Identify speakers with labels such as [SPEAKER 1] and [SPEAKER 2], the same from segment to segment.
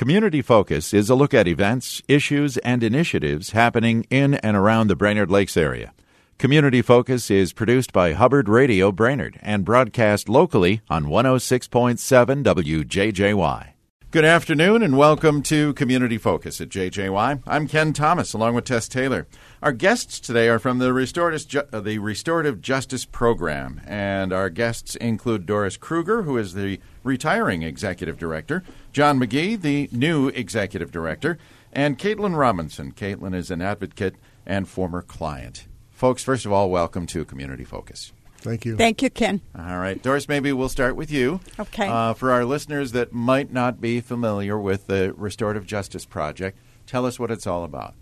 [SPEAKER 1] Community Focus is a look at events, issues, and initiatives happening in and around the Brainerd Lakes area. Community Focus is produced by Hubbard Radio Brainerd and broadcast locally on 106.7 WJJY. Good afternoon and welcome to Community Focus at JJY. I'm Ken Thomas along with Tess Taylor. Our guests today are from the Restorative, Ju- uh, the Restorative Justice Program, and our guests include Doris Kruger, who is the retiring executive director, John McGee, the new executive director, and Caitlin Robinson. Caitlin is an advocate and former client. Folks, first of all, welcome to Community Focus.
[SPEAKER 2] Thank you.
[SPEAKER 3] Thank you, Ken.
[SPEAKER 1] All right, Doris, maybe we'll start with you.
[SPEAKER 3] Okay.
[SPEAKER 1] Uh, for our listeners that might not be familiar with the Restorative Justice Project, tell us what it's all about.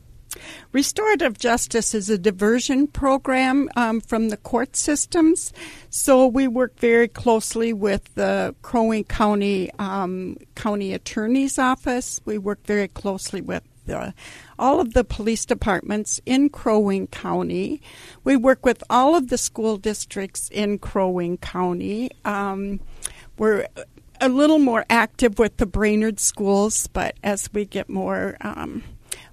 [SPEAKER 3] Restorative justice is a diversion program um, from the court systems. So we work very closely with the Crow Wing County um, County Attorney's Office. We work very closely with the, all of the police departments in Crow Wing County. We work with all of the school districts in Crow Wing County. Um, we're a little more active with the Brainerd schools, but as we get more um,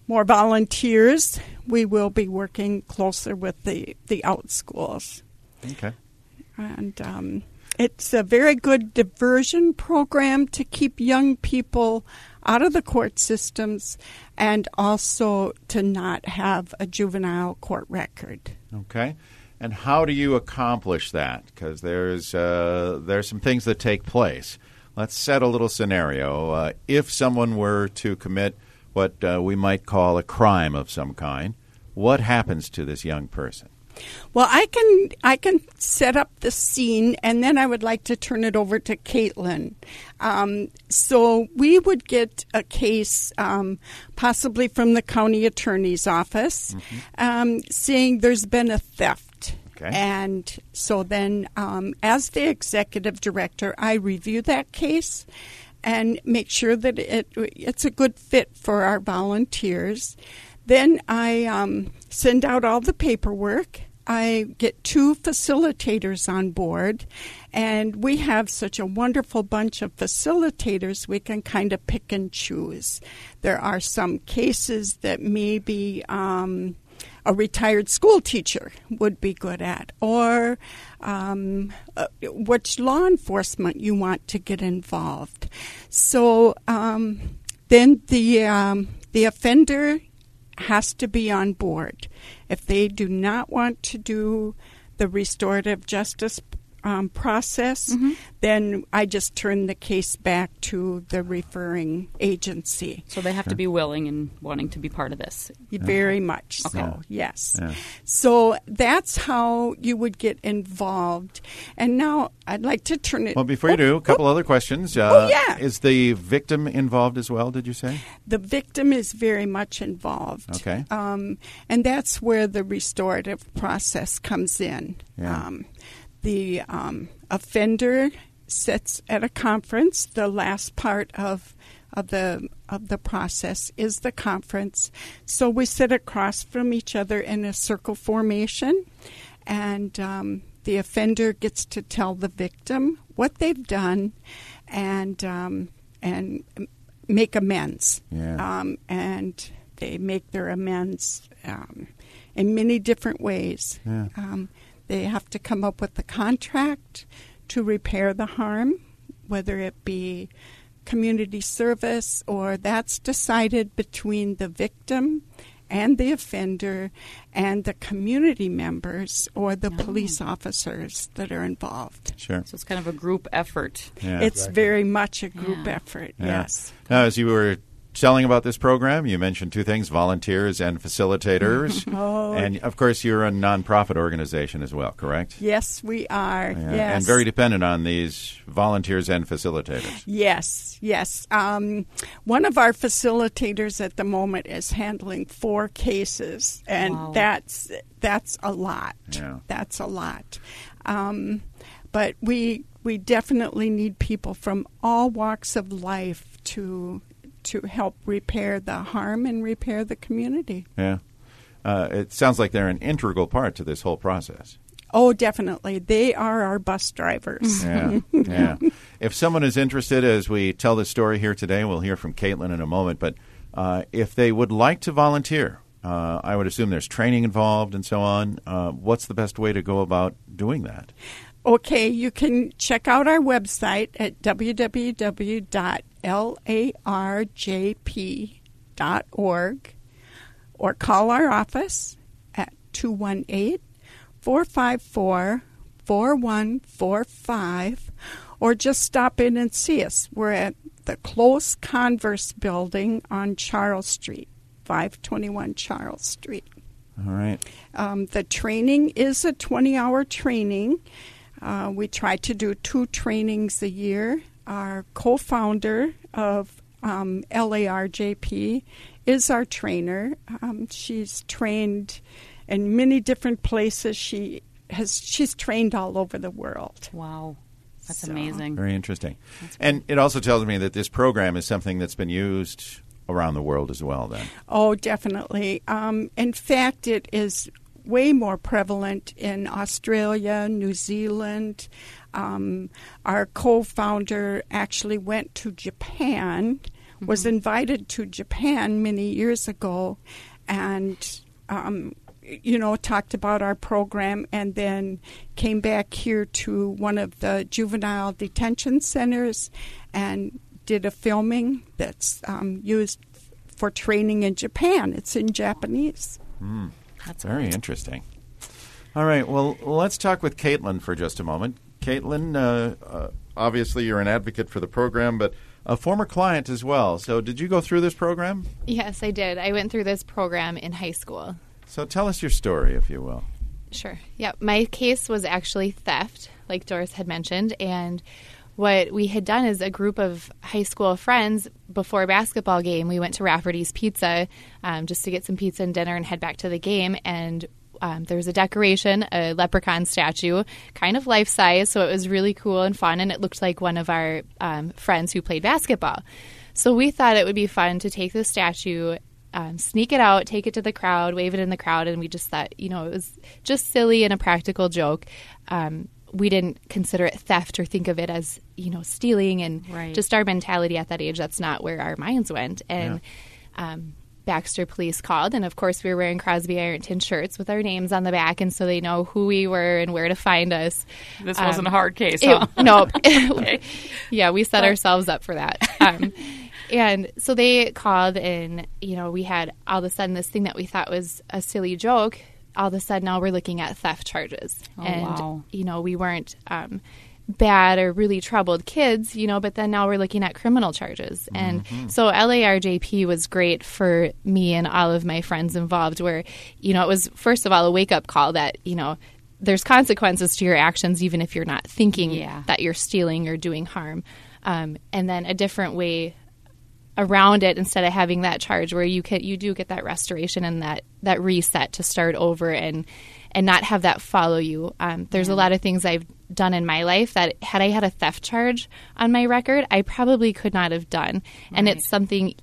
[SPEAKER 3] more volunteers, we will be working closer with the the out schools.
[SPEAKER 1] Okay.
[SPEAKER 3] And um, it's a very good diversion program to keep young people out of the court systems and also to not have a juvenile court record.
[SPEAKER 1] Okay. And how do you accomplish that? Because there's uh, there's some things that take place. Let's set a little scenario. Uh, if someone were to commit what uh, we might call a crime of some kind, what happens to this young person?
[SPEAKER 3] Well, I can I can set up the scene, and then I would like to turn it over to Caitlin. Um, so we would get a case, um, possibly from the county attorney's office, mm-hmm. um, saying there's been a theft.
[SPEAKER 1] Okay.
[SPEAKER 3] And so then, um, as the executive director, I review that case and make sure that it it's a good fit for our volunteers. Then I um, send out all the paperwork. I get two facilitators on board, and we have such a wonderful bunch of facilitators we can kind of pick and choose. There are some cases that maybe um, a retired school teacher would be good at, or um, uh, which law enforcement you want to get involved. So um, then the um, the offender has to be on board. If they do not want to do the restorative justice um, process, mm-hmm. then I just turn the case back to the referring agency.
[SPEAKER 4] So they have to be willing and wanting to be part of this.
[SPEAKER 3] Very much okay. so, yes. Yeah. So that's how you would get involved. And now I'd like to turn it.
[SPEAKER 1] Well, before you do, a couple oh, other questions.
[SPEAKER 3] Uh, oh, yeah.
[SPEAKER 1] Is the victim involved as well, did you say?
[SPEAKER 3] The victim is very much involved.
[SPEAKER 1] Okay.
[SPEAKER 3] Um, and that's where the restorative process comes in.
[SPEAKER 1] Yeah. Um,
[SPEAKER 3] the um, offender sits at a conference. The last part of of the of the process is the conference. So we sit across from each other in a circle formation, and um, the offender gets to tell the victim what they've done, and um, and make amends.
[SPEAKER 1] Yeah.
[SPEAKER 3] Um, and they make their amends um, in many different ways.
[SPEAKER 1] Yeah.
[SPEAKER 3] They have to come up with a contract to repair the harm, whether it be community service or that's decided between the victim and the offender and the community members or the oh. police officers that are involved.
[SPEAKER 1] Sure.
[SPEAKER 4] So it's kind of a group effort.
[SPEAKER 1] Yeah.
[SPEAKER 3] It's exactly. very much a group yeah. effort,
[SPEAKER 1] yeah.
[SPEAKER 3] yes.
[SPEAKER 1] Now, as you were selling about this program, you mentioned two things volunteers and facilitators.
[SPEAKER 3] oh.
[SPEAKER 1] And of course, you're a nonprofit organization as well, correct?
[SPEAKER 3] Yes, we are.
[SPEAKER 1] Yeah.
[SPEAKER 3] Yes.
[SPEAKER 1] And very dependent on these volunteers and facilitators.
[SPEAKER 3] Yes, yes. Um, one of our facilitators at the moment is handling four cases, and
[SPEAKER 4] wow.
[SPEAKER 3] that's that's a lot.
[SPEAKER 1] Yeah.
[SPEAKER 3] That's a lot. Um, but we we definitely need people from all walks of life to to help repair the harm and repair the community.
[SPEAKER 1] Yeah. Uh, it sounds like they're an integral part to this whole process.
[SPEAKER 3] Oh, definitely. They are our bus drivers.
[SPEAKER 1] Yeah, yeah. If someone is interested, as we tell this story here today, we'll hear from Caitlin in a moment. But uh, if they would like to volunteer, uh, I would assume there's training involved and so on. Uh, what's the best way to go about doing that?
[SPEAKER 3] Okay, you can check out our website at www.larjp.org or call our office at 218 454 4145 or just stop in and see us. We're at the Close Converse building on Charles Street, 521 Charles Street.
[SPEAKER 1] All right.
[SPEAKER 3] Um, the training is a 20 hour training. Uh, we try to do two trainings a year. Our co founder of um, LARJP is our trainer. Um, she's trained in many different places. She has she's trained all over the world.
[SPEAKER 4] Wow. That's
[SPEAKER 3] So-
[SPEAKER 4] amazing.
[SPEAKER 1] Very interesting. And it also tells me that this program is something that's been used around the world as well, then.
[SPEAKER 3] Oh, definitely. Um, in fact, it is way more prevalent in Australia, New Zealand. Um, our co founder actually went to Japan, was invited to Japan many years ago, and um, you know, talked about our program and then came back here to one of the juvenile detention centers and did a filming that's um, used for training in Japan. It's in Japanese.
[SPEAKER 4] That's
[SPEAKER 1] Very
[SPEAKER 4] great.
[SPEAKER 1] interesting. All right. Well, let's talk with Caitlin for just a moment. Caitlin, uh, uh, obviously you're an advocate for the program, but a former client as well. So, did you go through this program?
[SPEAKER 2] Yes, I did. I went through this program in high school.
[SPEAKER 1] So, tell us your story, if you will.
[SPEAKER 2] Sure. Yeah, my case was actually theft, like Doris had mentioned, and what we had done is a group of high school friends before a basketball game. We went to Rafferty's Pizza um, just to get some pizza and dinner and head back to the game. And um, there was a decoration, a leprechaun statue, kind of life size, so it was really cool and fun. And it looked like one of our um, friends who played basketball. So we thought it would be fun to take the statue um, sneak it out, take it to the crowd, wave it in the crowd, and we just thought, you know, it was just silly and a practical joke. Um, we didn't consider it theft or think of it as, you know, stealing, and
[SPEAKER 4] Right.
[SPEAKER 2] just our mentality at that age. That's not where our minds went. And um, Baxter Police called, and of course, we were wearing Crosby Ironton shirts with our names on the back, and so they know who we were and where to find us.
[SPEAKER 4] This wasn't a hard case,
[SPEAKER 2] It-
[SPEAKER 4] huh?
[SPEAKER 2] no. yeah, we set ourselves up for that. Um, and so they called, and you know, we had all of a sudden this thing that we thought was a silly joke. All of a sudden, now we're looking at theft charges,
[SPEAKER 4] Oh,
[SPEAKER 2] and
[SPEAKER 4] wow.
[SPEAKER 2] you know, we weren't. Um, bad or really troubled kids, you know, but then now we're looking at criminal charges. And so LARJP was great for me and all of my friends involved where, you know, it was first of all a wake up call that, you know, there's consequences to your actions even if you're not thinking
[SPEAKER 4] Yeah.
[SPEAKER 2] that you're stealing or doing harm. Um, and then a different way around it instead of having that charge where you can you do get that restoration and that that reset to start over and and not have that follow you. Um, there's a lot of things I've done in my life that had I had a theft charge on my record, I probably could not have done. And it's something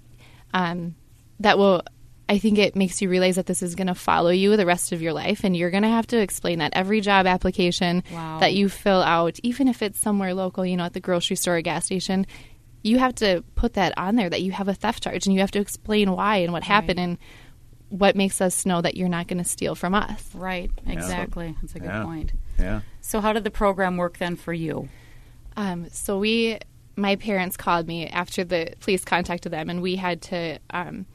[SPEAKER 2] um, that will. I think it makes you realize that this is going to follow you the rest of your life, and you're going to have to explain that every job application
[SPEAKER 4] Wow.
[SPEAKER 2] that you fill out, even if it's somewhere local, you know, at the grocery store or gas station, you have to put that on there that you have a theft charge, and you have to explain why and what happened and what makes us know that you're not going to steal from us.
[SPEAKER 4] Right, exactly. That's a good
[SPEAKER 1] Yeah.
[SPEAKER 4] point.
[SPEAKER 1] Yeah.
[SPEAKER 4] So, how did the program work then for you?
[SPEAKER 2] Um, so we, my parents called me after the police contacted them, and we had to. Um,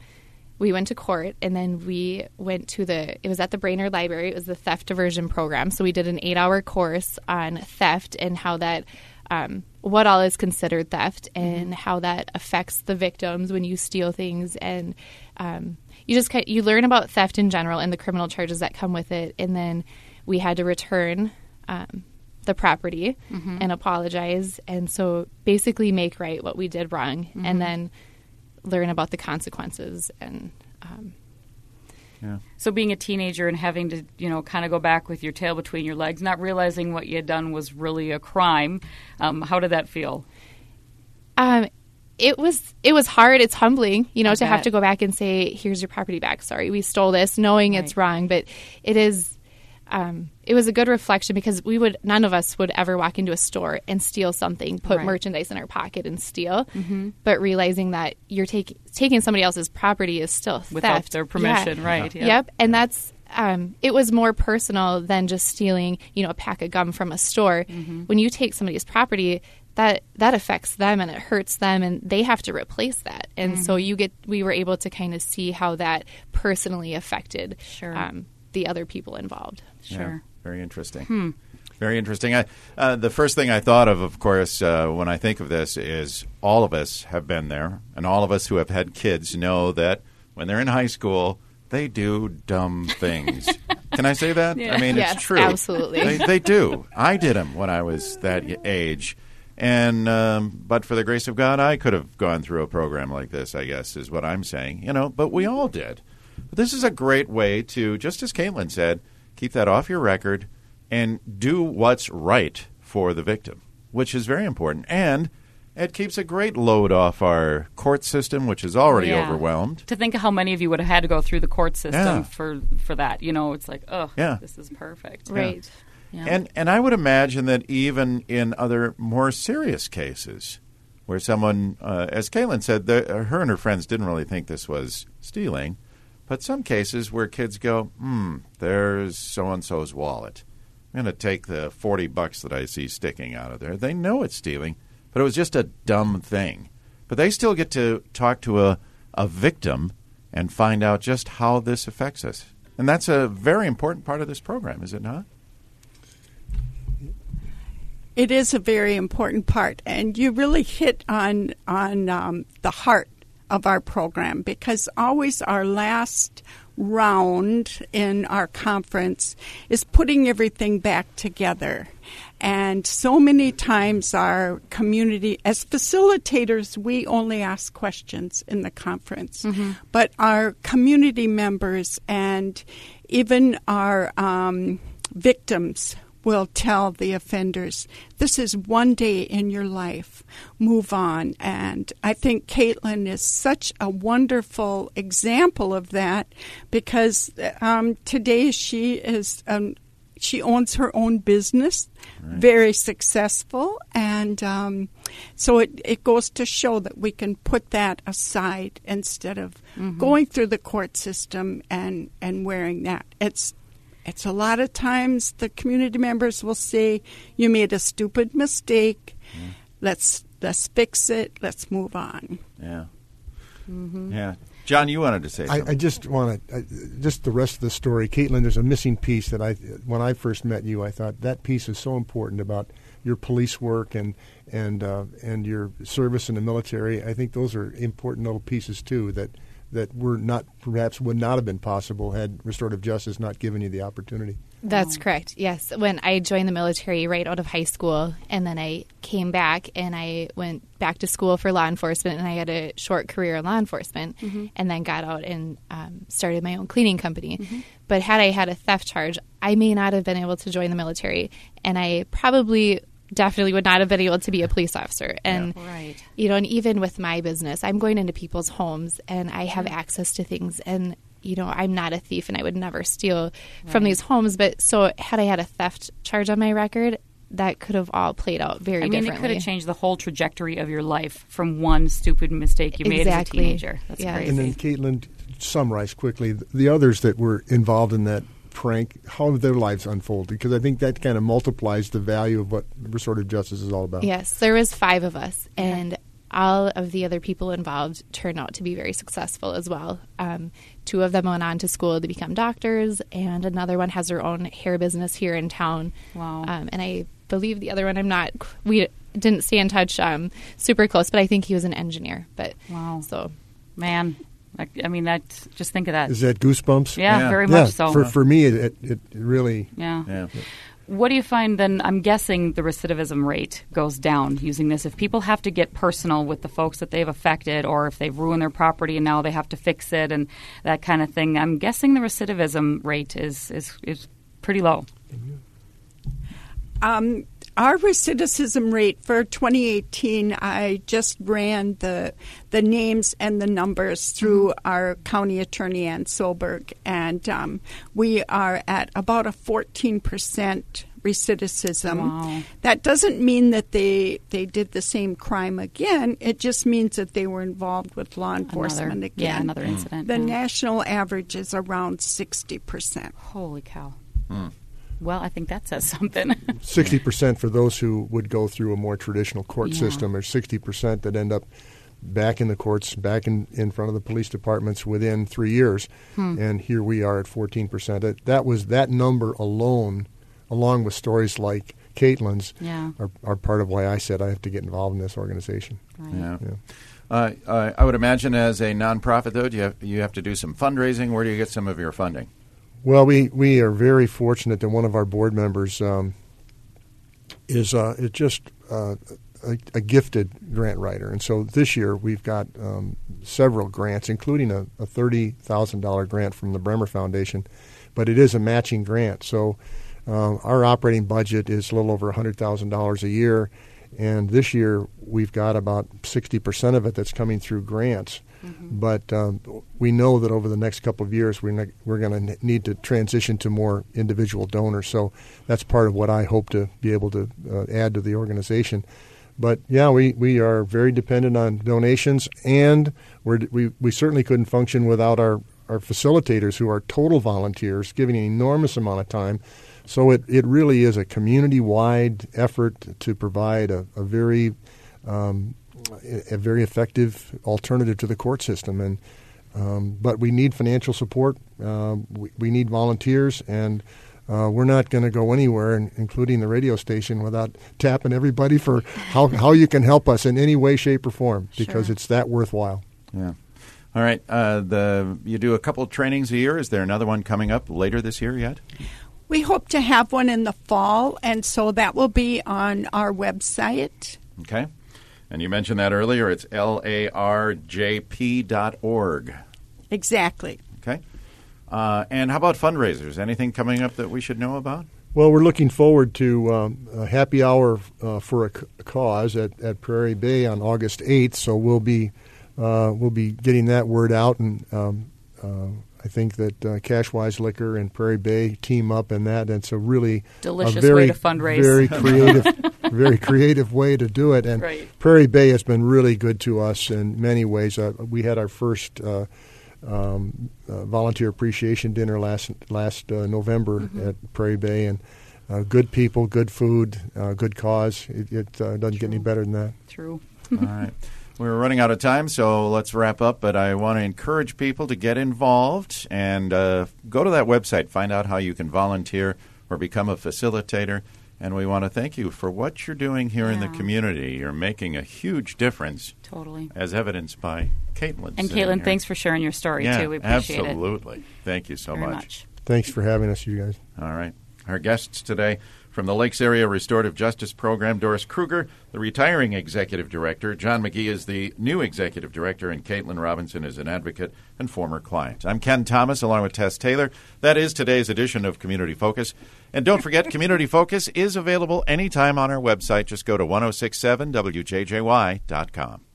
[SPEAKER 2] we went to court, and then we went to the. It was at the Brainerd Library. It was the theft diversion program. So we did an eight-hour course on theft and how that. Um, what all is considered theft and how that affects the victims when you steal things. And um, you just you learn about theft in general and the criminal charges that come with it. And then we had to return um, the property and apologize. And so basically make right what we did wrong and then learn about the consequences and um,
[SPEAKER 1] Yeah.
[SPEAKER 4] So, being a teenager and having to, you know, kind of go back with your tail between your legs, not realizing what you had done was really a crime. Um, how did that feel?
[SPEAKER 2] um, it was it was hard it's humbling you know
[SPEAKER 4] I
[SPEAKER 2] to have to go back and say here's your property back sorry we stole this knowing it's wrong but it is um, it was a good reflection because we would none of us would ever walk into a store and steal something, put
[SPEAKER 4] Right.
[SPEAKER 2] merchandise in our pocket and steal. But realizing that you're taking taking somebody else's property is still
[SPEAKER 4] Without
[SPEAKER 2] theft.
[SPEAKER 4] their permission, right,
[SPEAKER 2] Yep.
[SPEAKER 4] yep.
[SPEAKER 2] And that's um, it was more personal than just stealing, you know, a pack of gum from a store.
[SPEAKER 4] Mm-hmm.
[SPEAKER 2] When you take somebody's property, that that affects them and it hurts them, and they have to replace that. And so
[SPEAKER 4] Mm-hmm.
[SPEAKER 2] you get we were able to kind of see how that personally affected
[SPEAKER 4] Sure.
[SPEAKER 2] um, the other people involved.
[SPEAKER 4] Sure.
[SPEAKER 1] Yeah, very interesting. Very interesting. I, uh, the first thing I thought of, of course, uh, when I think of this is all of us have been there, and all of us who have had kids know that when they're in high school, they do dumb things. Can I say that? I mean,
[SPEAKER 2] Yes,
[SPEAKER 1] it's true.
[SPEAKER 2] absolutely.
[SPEAKER 1] They, they do. I did them when I was that age. And um, but for the grace of God, I could have gone through a program like this. I guess is what I'm saying. You know, but we all did. But this is a great way to, just as Caitlin said, keep that off your record and do what's right for the victim, which is very important. And it keeps a great load off our court system, which is already
[SPEAKER 4] Yeah.
[SPEAKER 1] overwhelmed.
[SPEAKER 4] To think of how many of you would have had to go through the court system
[SPEAKER 1] Yeah.
[SPEAKER 4] for for that, you know, it's like, oh,
[SPEAKER 1] Yeah.
[SPEAKER 4] this is perfect.
[SPEAKER 2] Right.
[SPEAKER 4] Yeah.
[SPEAKER 1] And and I would imagine that even in other more serious cases, where someone, uh, as Caitlin said, the, her and her friends didn't really think this was stealing, but some cases where kids go, hmm, there's so and so's wallet. I'm going to take the forty bucks that I see sticking out of there. They know it's stealing, but it was just a dumb thing. But they still get to talk to a a victim and find out just how this affects us. And that's a very important part of this program, is it not?
[SPEAKER 3] It is a very important part, and you really hit on on um, the heart of our program because always our last round in our conference is putting everything back together. And so many times, our community, as facilitators, we only ask questions in the conference. But our community members and even our um, victims will tell the offenders, this is one day in your life, move on. And I think Caitlin is such a wonderful example of that because um, today she is. Um, she owns her own business, very successful, and um, so it, it goes to show that we can put that aside instead of going through the court system and, and wearing that. It's it's a lot of times the community members will say, "You made a stupid mistake. Let's let's fix it. Let's move on."
[SPEAKER 1] Yeah. Yeah. John, you wanted to say
[SPEAKER 5] I. I just want to, just the rest of the story. Caitlin, there's a missing piece that I, when I first met you, I thought that piece is so important about your police work and and uh, and your service in the military. I think those are important little pieces too that that were not perhaps would not have been possible had restorative justice not given you the opportunity.
[SPEAKER 2] That's correct. Yes. When I joined the military right out of high school, and then I came back and I went back to school for law enforcement, and I had a short career in law enforcement, and then got out and um, started my own cleaning company. But had I had a theft charge, I may not have been able to join the military, and I probably definitely would not have been able to be a police officer. And
[SPEAKER 4] Right.
[SPEAKER 2] you know, and even with my business, I'm going into people's homes and I have mm-hmm. access to things and you know, I'm not a thief and I would never steal from these homes, but so had I had a theft charge on my record, that could have all played out very
[SPEAKER 4] I mean, it could have changed the whole trajectory of your life from one stupid mistake you made as a teenager. That's
[SPEAKER 2] Yeah.
[SPEAKER 4] crazy.
[SPEAKER 5] And then Caitlin, summarize quickly the others that were involved in that prank. How have their lives unfolded? Because I think that kind of multiplies the value of what restorative justice is all about.
[SPEAKER 2] Yes, there was five of us, and all of the other people involved turned out to be very successful as well. Um, two of them went on to school to become doctors, and another one has her own hair business here in town.
[SPEAKER 4] Wow.
[SPEAKER 2] Um, and I believe the other one, I'm not. We didn't stay in touch um, super close, but I think he was an engineer. But
[SPEAKER 4] Wow.
[SPEAKER 2] so
[SPEAKER 4] Man, I, I mean, that. Just think of that.
[SPEAKER 5] Is that goosebumps?
[SPEAKER 4] yeah,
[SPEAKER 1] Yeah.
[SPEAKER 4] very
[SPEAKER 5] Yeah,
[SPEAKER 4] much so.
[SPEAKER 5] For for me, it, it, it really.
[SPEAKER 4] yeah.
[SPEAKER 1] yeah.
[SPEAKER 4] What do you find then? I'm guessing the recidivism rate goes down using this. If people have to get personal with the folks that they've affected, or if they've ruined their property and now they have to fix it and that kind of thing, I'm guessing the recidivism rate is is, is pretty low.
[SPEAKER 3] Um, our recidivism rate for 2018, I just ran the the names and the numbers through
[SPEAKER 2] Mm-hmm.
[SPEAKER 3] our county attorney Ann Solberg, and um, we are at about a 14 percent recidivism.
[SPEAKER 4] Wow.
[SPEAKER 3] That doesn't mean that they they did the same crime again. It just means that they were involved with law enforcement
[SPEAKER 4] another,
[SPEAKER 3] again.
[SPEAKER 4] Yeah, another incident.
[SPEAKER 3] The
[SPEAKER 4] yeah.
[SPEAKER 3] national average is around 60 percent.
[SPEAKER 4] Holy cow.
[SPEAKER 1] Hmm.
[SPEAKER 4] Well, I think that says something.
[SPEAKER 5] Sixty percent for those who would go through a more traditional court
[SPEAKER 4] Yeah.
[SPEAKER 5] system, or sixty percent that end up back in the courts, back in, in front of the police departments within three years. And here we are at fourteen percent. That, that was that number alone, along with stories like Caitlin's,
[SPEAKER 4] yeah.
[SPEAKER 5] are, are part of why I said I have to get involved in this organization.
[SPEAKER 4] Right.
[SPEAKER 1] Yeah.
[SPEAKER 5] Yeah.
[SPEAKER 1] Uh, uh, I would imagine as a nonprofit, though, do you have, you have to do some fundraising. Where do you get some of your funding?
[SPEAKER 5] Well, we, we are very fortunate that one of our board members um, is uh, is just uh, a, a gifted grant writer, and so this year we've got um, several grants, including a, a thirty thousand dollar grant from the Bremer Foundation, but it is a matching grant. So uh, our operating budget is a little over hundred thousand dollars a year, and this year we've got about sixty percent of it that's coming through grants. But um, we know that over the next couple of years, we're, ne- we're going to need to transition to more individual donors. So that's part of what I hope to be able to uh, add to the organization. But yeah, we, we are very dependent on donations, and we, we certainly couldn't function without our, our facilitators who are total volunteers, giving an enormous amount of time. So it, it really is a community wide effort to provide a, a very um, a a very effective alternative to the court system. And um, but we need financial support. Um, we, we need volunteers, and uh, we're not going to go anywhere, in- including the radio station, without tapping everybody for how how you can help us in any way, shape, or form, because
[SPEAKER 4] Sure.
[SPEAKER 5] it's that worthwhile.
[SPEAKER 1] Yeah. All right. Uh, the you do a couple of trainings a year. Is there another one coming up later this year yet?
[SPEAKER 3] We hope to have one in the fall, and so that will be on our website.
[SPEAKER 1] Okay. And you mentioned that earlier. It's l a r j p dot org.
[SPEAKER 3] Exactly.
[SPEAKER 1] Okay. Uh, and how about fundraisers? Anything coming up that we should know about?
[SPEAKER 5] Well, we're looking forward to um, a happy hour uh, for a c- cause at, at Prairie Bay on August 8th. So we'll be uh, we'll be getting that word out, and um, uh, I think that uh, Cashwise Liquor and Prairie Bay team up in that. And it's a really
[SPEAKER 4] Delicious
[SPEAKER 5] a very,
[SPEAKER 4] way to fundraise.
[SPEAKER 5] Very creative, very creative way to do it. And
[SPEAKER 4] Right.
[SPEAKER 5] Prairie Bay has been really good to us in many ways. Uh, we had our first. Uh, um, uh, volunteer appreciation dinner last last uh, November
[SPEAKER 4] Mm-hmm.
[SPEAKER 5] at Prairie Bay, and uh, good people, good food, uh, good cause. It, it uh, doesn't get any better than that.
[SPEAKER 4] True.
[SPEAKER 1] All right. We're running out of time, so let's wrap up. But I want to encourage people to get involved and uh, go to that website, find out how you can volunteer or become a facilitator. And we want to thank you for what you're doing here in the community. You're making a huge difference,
[SPEAKER 4] Totally.
[SPEAKER 1] as evidenced by Caitlin.
[SPEAKER 4] And Caitlin,
[SPEAKER 1] here.
[SPEAKER 4] thanks for sharing your story
[SPEAKER 1] yeah,
[SPEAKER 4] too. We appreciate it.
[SPEAKER 1] absolutely. Thank you so
[SPEAKER 4] very
[SPEAKER 1] much.
[SPEAKER 4] much.
[SPEAKER 5] Thanks for having us, you guys.
[SPEAKER 1] All right. Our guests today from the Lakes Area Restorative Justice Program, Doris Kruger, the retiring executive director. John McGee is the new executive director, and Caitlin Robinson is an advocate and former client. I'm Ken Thomas, along with Tess Taylor. That is today's edition of Community Focus. And don't forget, Community Focus is available anytime on our website. Just go to 1067wjjy.com.